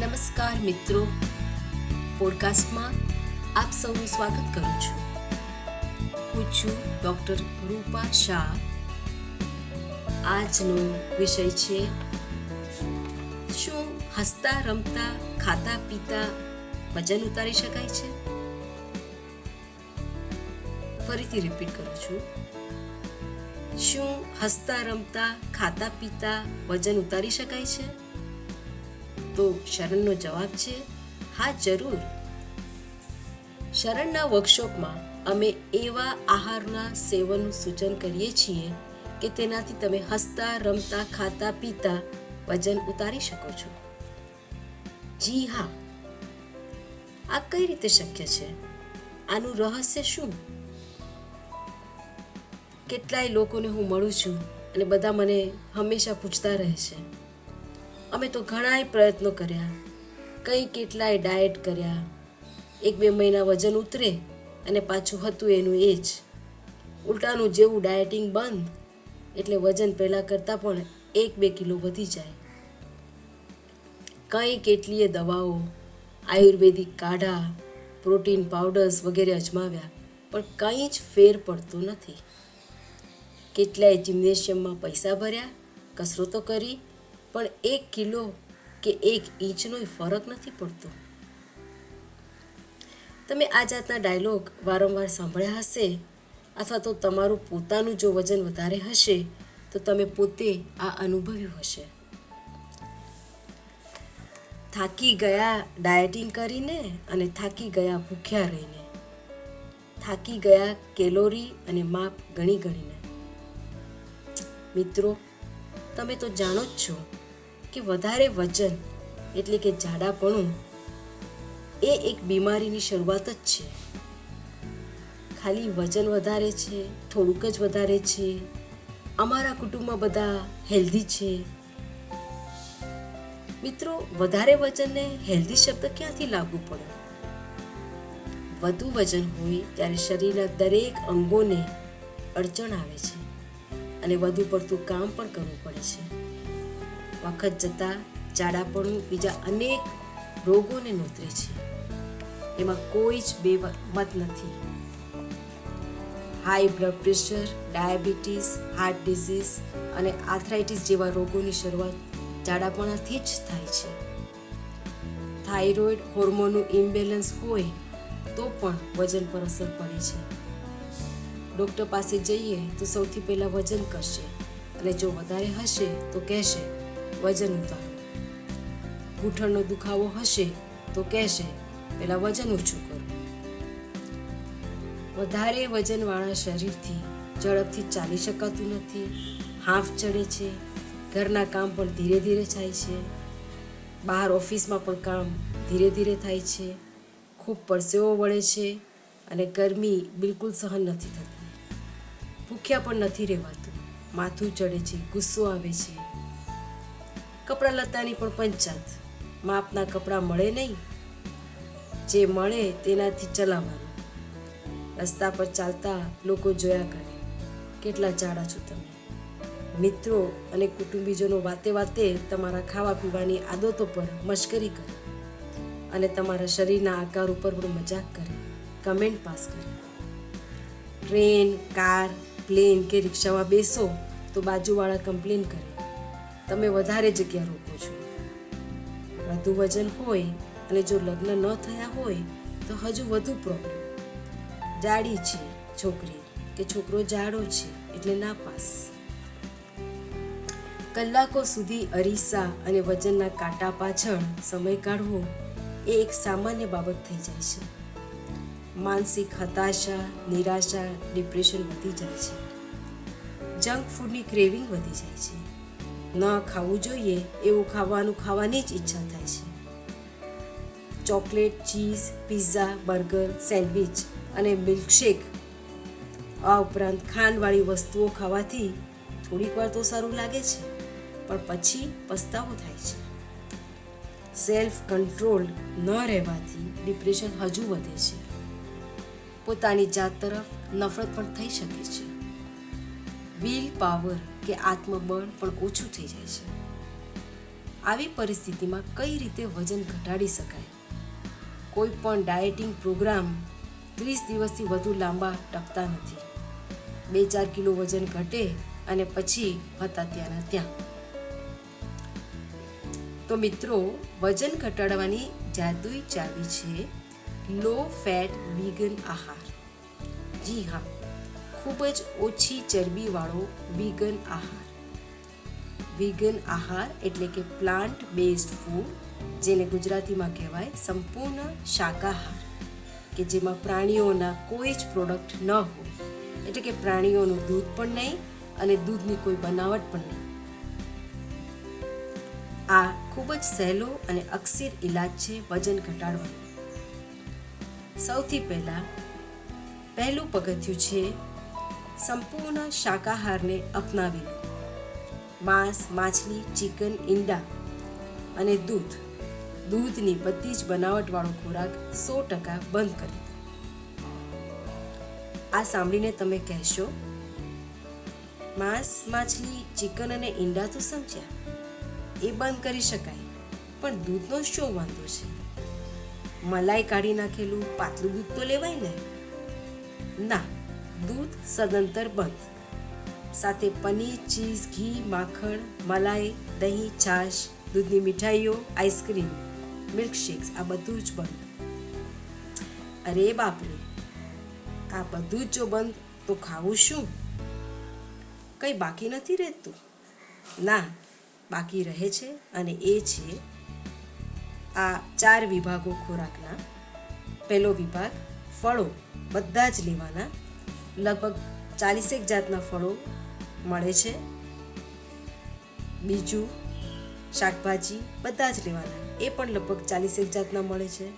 નમસ્કાર મિત્રો. પોડકાસ્ટમાં આપ સૌનું સ્વાગત કરું છું. હું છું ડૉક્ટર રૂપા શાહ. આજનો વિષય છે, શું હસતા રમતા ખાતા પીતા વજન ઉતારી શકાય છે? ફરીથી રિપીટ કરું છું. શું હસતા રમતા ખાતા પીતા વજન ઉતારી શકાય છે? તો શરણનો જવાબ છે, હા, જરૂર. શરણના વર્કશોપમાં અમે એવા આહારના સેવનનું સૂચન કરીએ છીએ કે તેનાથી તમે હસતા, રમતા, ખાતા, પીતા વજન ઉતારી શકો છો. જી હા. આ કઈ રીતે શક્ય છે? આનું રહસ્ય શું? કેટલાય લોકોને હું મળું છું અને બધા મને હંમેશા પૂછતા રહે છે. અમે તો ઘણાય પ્રયત્નો કર્યા. કંઈ કેટલાય ડાયટ કર્યા. એક બે મહિના વજન ઉતરે અને પાછું હતું એનું એ જ. ઉલટાનું જેવું ડાયટિંગ બંધ, એટલે વજન પહેલાં કરતાં પણ એક બે કિલો વધી જાય. કંઈ કેટલીય દવાઓ, આયુર્વેદિક કાઢા, પ્રોટીન પાવડર્સ વગેરે અજમાવ્યા, પણ કંઈ જ ફેર પડતો નથી. કેટલાય જિમ્નેશિયમમાં પૈસા ભર્યા, કસરતો કરી પણ એક કિલો કે એક ઇંચનો ફરક નથી પડતો. તમે આ જાતના ડાયલોગ વારંવાર સાંભળ્યા હશે અથવા તો તમારું પોતાનું જો વજન વધારે હશે, તો તમે પોતે આ અનુભવ્યું હશે. થાકી ગયા ડાયટિંગ કરીને અને થાકી ગયા ભૂખ્યા રહીને. થાકી ગયા કેલોરી અને માપ ગણી ગણીને. મિત્રો, તમે તો જાણો જ છો કે વધારે વજન, એટલે કે જાડાપણું, એ એક બીમારીની શરૂઆત જ છે. ખાલી વજન વધારે છે, થોડુંક જ વધારે છે, અમારા કુટુંબમાં બધા હેલ્ધી છે. મિત્રો, વધારે વજનને હેલ્ધી શબ્દ ક્યાંથી લાગુ પડે? વધુ વજન હોય ત્યારે શરીરના દરેક અંગોને અડચણ આવે છે અને વધુ પડતું કામ પણ કરવું પડે છે. વખત જતાં જાડાપણું બીજા અનેક રોગોને નોતરે છે. એમાં કોઈ જ બે મત નથી. High blood pressure diabetes heart disease અને આર્થરાઇટિસ જેવા રોગોની શરૂઆત જાડાપણાથી જ થાય છે. થાઇરોઇડ હોર્મોનનું ઇમ્બેલેન્સ હોય તો પણ વજન પર અસર પડે છે. ડૉક્ટર પાસે જઈએ તો સૌથી પહેલાં વજન કરશે અને જો વધારે હશે તો કહેશે વજન ઉતારો. ઘૂંટણનો દુખાવો હશે તો કહેશે પહેલાં વજન ઓછું કરો. વધારે વજનવાળા શરીરથી ઝડપથી ચાલી શકાતું નથી. હાંફ ચડે છે, ઘરના કામ પણ ધીરે ધીરે થાય છે. બહાર ઓફિસમાં પણ કામ ધીરે ધીરે થાય છે. ખૂબ પરસેવો વળે છે અને ગરમી બિલકુલ સહન નથી થતી. ભૂખ્યા પણ નથી રહેવાતું. માથું ચડે છે, ગુસ્સો આવે છે. કપડાં લતાની પણ પંચાત. માપના કપડાં મળે નહીં. જે મળે તેનાથી ચલાવવાનું. રસ્તા પર ચાલતા લોકો જોયા કરે, કેટલા જાડા છો તમે. મિત્રો અને કુટુંબીજનો વાતે વાતે તમારા ખાવા પીવાની આદતો પર મશ્કરી કરે અને તમારા શરીરના આકાર ઉપર પણ મજાક કરે. કમેન્ટ પાસ કરે. ટ્રેન, કાર, પ્લેન કે રિક્ષામાં બેસો તો બાજુવાળા કમ્પ્લેન કરે. તમે વધારે જગ્યા રોકો છો. વધુ વજન હોય અને જો લગ્ન ન થયા હોય, તો હજુ વધુ પ્રોબ્લેમ જાડી છે છોકરી કે છોકરો જાડો છે એટલે ના પાસ કલાકો સુધી અરીસા અને વજનના કાંટા પાછળ સમય કાઢવો એ એક સામાન્ય બાબત થઈ જાય છે. માનસિક હતાશા, નિરાશા ડિપ્રેશન વધી જાય છે. જંક ફૂડની ક્રેવિંગ વધી જાય છે. ન ખાવું જોઈએ એવું ખાવાનું ખાવાની જ ઈચ્છા થાય છે. Chocolate, cheese, pizza, burger, sandwich અને મિલ્કશેક આ ઉપરાંત ખાંડવાળી વસ્તુઓ ખાવાથી થોડીક વાર તો સારું લાગે છે, પણ પછી પસ્તાવો થાય છે. સેલ્ફ કંટ્રોલ ન રહેવાથી ડિપ્રેશન હજુ વધે છે. પોતાની જાત તરફ નફરત પણ થઈ શકે છે. વિલ પાવર કે આત્મબળ પણ ઓછું થઈ જાય છે. આવી પરિસ્થિતિમાં કઈ રીતે વજન ઘટાડી શકાય? કોઈ પણ ડાયટિંગ પ્રોગ્રામ ત્રીસ દિવસથી વધુ લાંબા ટકતા નથી. બે ચાર કિલો વજન ઘટે અને પછી હતા ત્યાંના ત્યાં. તો મિત્રો, વજન ઘટાડવાની જાદુઈ ચાવી છે લો ફેટ વિગન આહાર. જી હા ખૂબ જ ઓછી ચરબીવાળો વિગન આહાર. વિગન આહાર એટલે કે પ્લાન્ટ બેઝડ ફૂડ જેને ગુજરાતીમાં કહેવાય સંપૂર્ણ શાકાહાર, કે જેમાં પ્રાણીઓના કોઈ જ પ્રોડક્ટ ન હોય. એટલે કે પ્રાણીઓનું દૂધ પણ નહીં અને દૂધની કોઈ બનાવટ પણ નહીં. આ ખૂબ જ સહેલો અને અક્ષર ઇલાજ છે વજન ઘટાડવાનો. સૌથી પહેલાં પહેલું પગથિયું છે સંપૂર્ણ શાકાહારને અપનાવી લો. માંસ, માછલી, ચિકન, ઈંડા અને દૂધ. દૂધની બધી જ બનાવટવાળો ખોરાક સો ટકા બંધ કરી દો. આ સાંભળીને તમે કહેશો, માંસ, માછલી, ચિકન અને ઈંડા તો સમજ્યા. એ બંધ કરી શકાય, પણ દૂધનો શું વાંધો છે? મલાઈ કાઢી નાખેલું પાતળું દૂધ તો લેવાય ને? ના દૂધ સદંતર બંધ. સાથે પનીર, ચીઝ, ઘી, માખણ, મલાઈ, દહીં, છાશ, દૂધની મીઠાઈઓ, આઈસ્ક્રીમ, મિલ્કશેક્સ, આ બધું જ બંધ. અરે બાપરે, આ બધું જ જો બંધ, તો ખાવું શું? કંઈ બાકી નથી રહેતું? ના, બાકી રહે છે અને એ છે આ ચાર વિભાગો ખોરાકના. પહેલો વિભાગ ફળો, બધા જ લેવાના લગભગ ચાલીસેક જાતના ફળો મળે છે. બીજું શાકભાજી બધા જ લેવાના. એ પણ લગભગ ચાલીસેક જાતના મળે છે.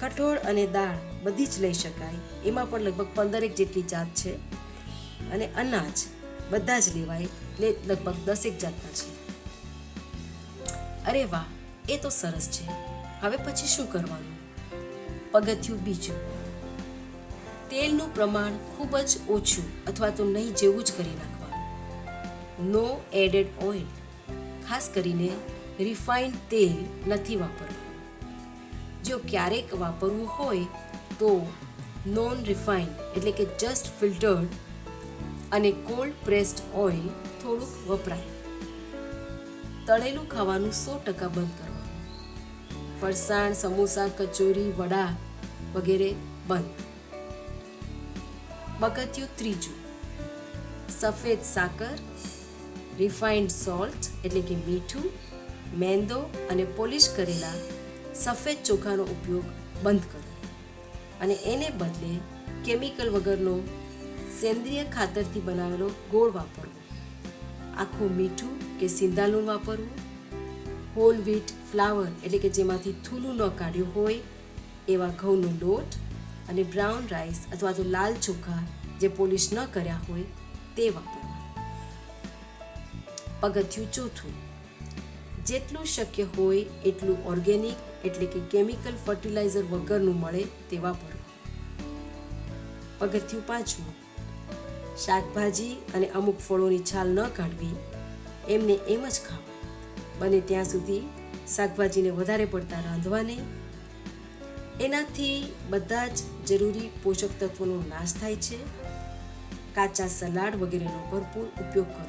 કઠોળ અને દાળ બધી જ લઈ શકાય. એમાં પણ લગભગ પંદરેક જેટલી જાત છે. અને અનાજ બધા જ લેવાય. એટલે લગભગ દસેક જાતના છે. અરે વાહ, એ તો સરસ છે. હવે પછી શું કરવાનું? પગથિયું બીજું. તેલનું પ્રમાણ ખૂબ જ ઓછું અથવા તો નહીં જેવું જ કરી નાખવાનું. નો એડેડ ઓઇલ ખાસ કરીને રિફાઇન્ડ તેલ નથી વાપરવું જો ક્યારેક વાપરવું હોય તો નોન રિફાઇન્ડ એટલે કે જસ્ટ ફિલ્ટર્ડ અને કોલ્ડ પ્રેસ્ડ ઓઇલ થોડુંક વપરાય. તળેલું ખાવાનું સો ટકા બંધ કરવાનું. ફરસાણ, સમોસા, કચોરી, વડા વગેરે બંધ. પગથિયું ત્રીજું. સફેદ સાકર રિફાઇન્ડ સોલ્ટ એટલે કે મીઠું, મેંદો અને પોલિશ કરેલા સફેદ ચોખાનો ઉપયોગ બંધ કરો. અને એને બદલે કેમિકલ વગરનો સેન્દ્રિય ખાતરથી બનાવેલો ગોળ વાપરવો. આખું મીઠું કે સિંધાલું વાપરવું. હોલ વ્હીટ ફ્લાવર એટલે કે જેમાંથી થૂલું ન કાઢ્યું હોય એવા ઘઉંનો લોટ અને બ્રાઉન રાઈસ અથવા તો લાલ ચોખા જે પોલિશ ન કર્યા હોય તે વાપરવા. પગથિયું ચોથું. જેટલું શક્ય હોય એટલું ઓર્ગેનિક એટલે કે કેમિકલ ફર્ટિલાઇઝર વગરનું મળે તે વાપરવું. પગથિયું પાંચમું. શાકભાજી અને અમુક ફળોની છાલ ન કાઢવી, એમને એમ જ ખાવા. બને ત્યાં સુધી શાકભાજીને વધારે પડતા રાંધવા નહીં એનાથી બધા જ જરૂરી પોષક તત્વોનો નાશ થાય છે. કાચા સલાડ વગેરેનો ભરપૂર ઉપયોગ કરો.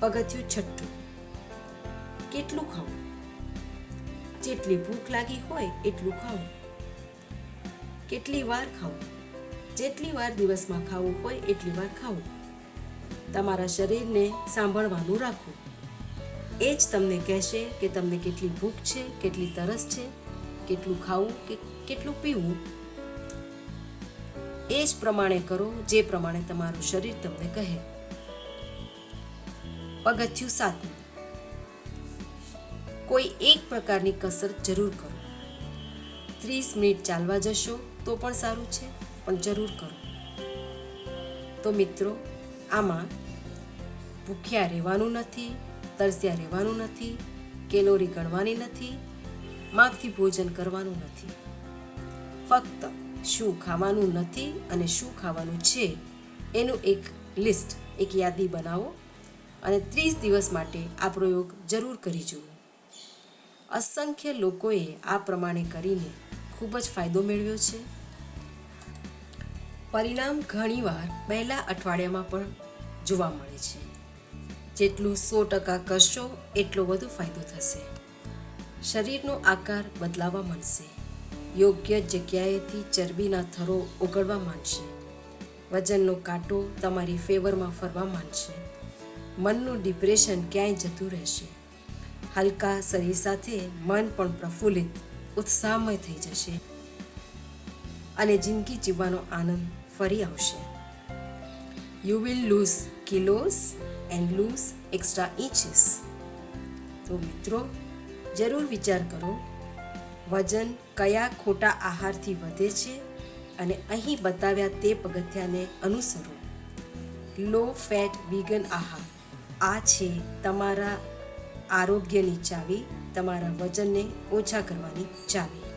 પગથિયું છઠ્ઠું, કેટલું ખાવું? જેટલી ભૂખ લાગી હોય એટલું ખાવું. કેટલી વાર ખાવું? જેટલી વાર દિવસમાં ખાવું હોય એટલી વાર ખાવું. તમારા શરીરને સાંભળવાનું રાખવું એ જ તમને કહેશે કે તમને કેટલી ભૂખ છે, કેટલી તરસ છે કેટલું ખાવું કે કેટલું પીવું, એ જ પ્રમાણે કરો, જે પ્રમાણે તમારું શરીર તમને કહે. પગથિયું સાતમું. કોઈ એક પ્રકારની કસરત જરૂર કરો. ત્રીસ મિનિટ ચાલવા જશો તો પણ સારું છે, પણ જરૂર કરો. તો મિત્રો, આમાં ભૂખ્યા રહેવાનું નથી, તરસ્યા રહેવાનું નથી, કેલોરી ગણવાની નથી માગથી ભોજન કરવાનું નથી. ફક્ત શું ખાવાનું નથી અને શું ખાવાનું છે, એનું એક લિસ્ટ, એક યાદી બનાવો અને ત્રીસ દિવસ માટે આ પ્રયોગ જરૂર કરી જુઓ. અસંખ્ય લોકોએ આ પ્રમાણે કરીને ખૂબ જ ફાયદો મેળવ્યો છે. પરિણામ ઘણીવાર પહેલા અઠવાડિયામાં પણ જોવા મળે છે. જેટલું સો ટકા કરશો, એટલો વધુ ફાયદો થશે. શરીરનો આકાર બદલાવા માંડશે. યોગ્ય જગ્યાએથી ચરબીના થરો ઓગળવા માંડશે. વજનનો કાંટો તમારી ફેવરમાં ફરવા માંડશે. મનનું ડિપ્રેશન ક્યાંય જતું રહેશે. હલકા શરીર સાથે મન પણ પ્રફુલ્લિત, ઉત્સાહમય થઈ જશે અને જિંદગી જીવવાનો આનંદ ફરી આવશે. You will lose kilos and lose extra inches તો મિત્રો જરૂર વિચાર કરો, વજન કયા ખોટા આહારથી વધે છે અને અહીં બતાવ્યા તે પગથિયાને અનુસરો. લો ફેટ વિગન આહાર. આ છે તમારા આરોગ્યની ચાવી, તમારા વજનને ઓછા કરવાની ચાવી.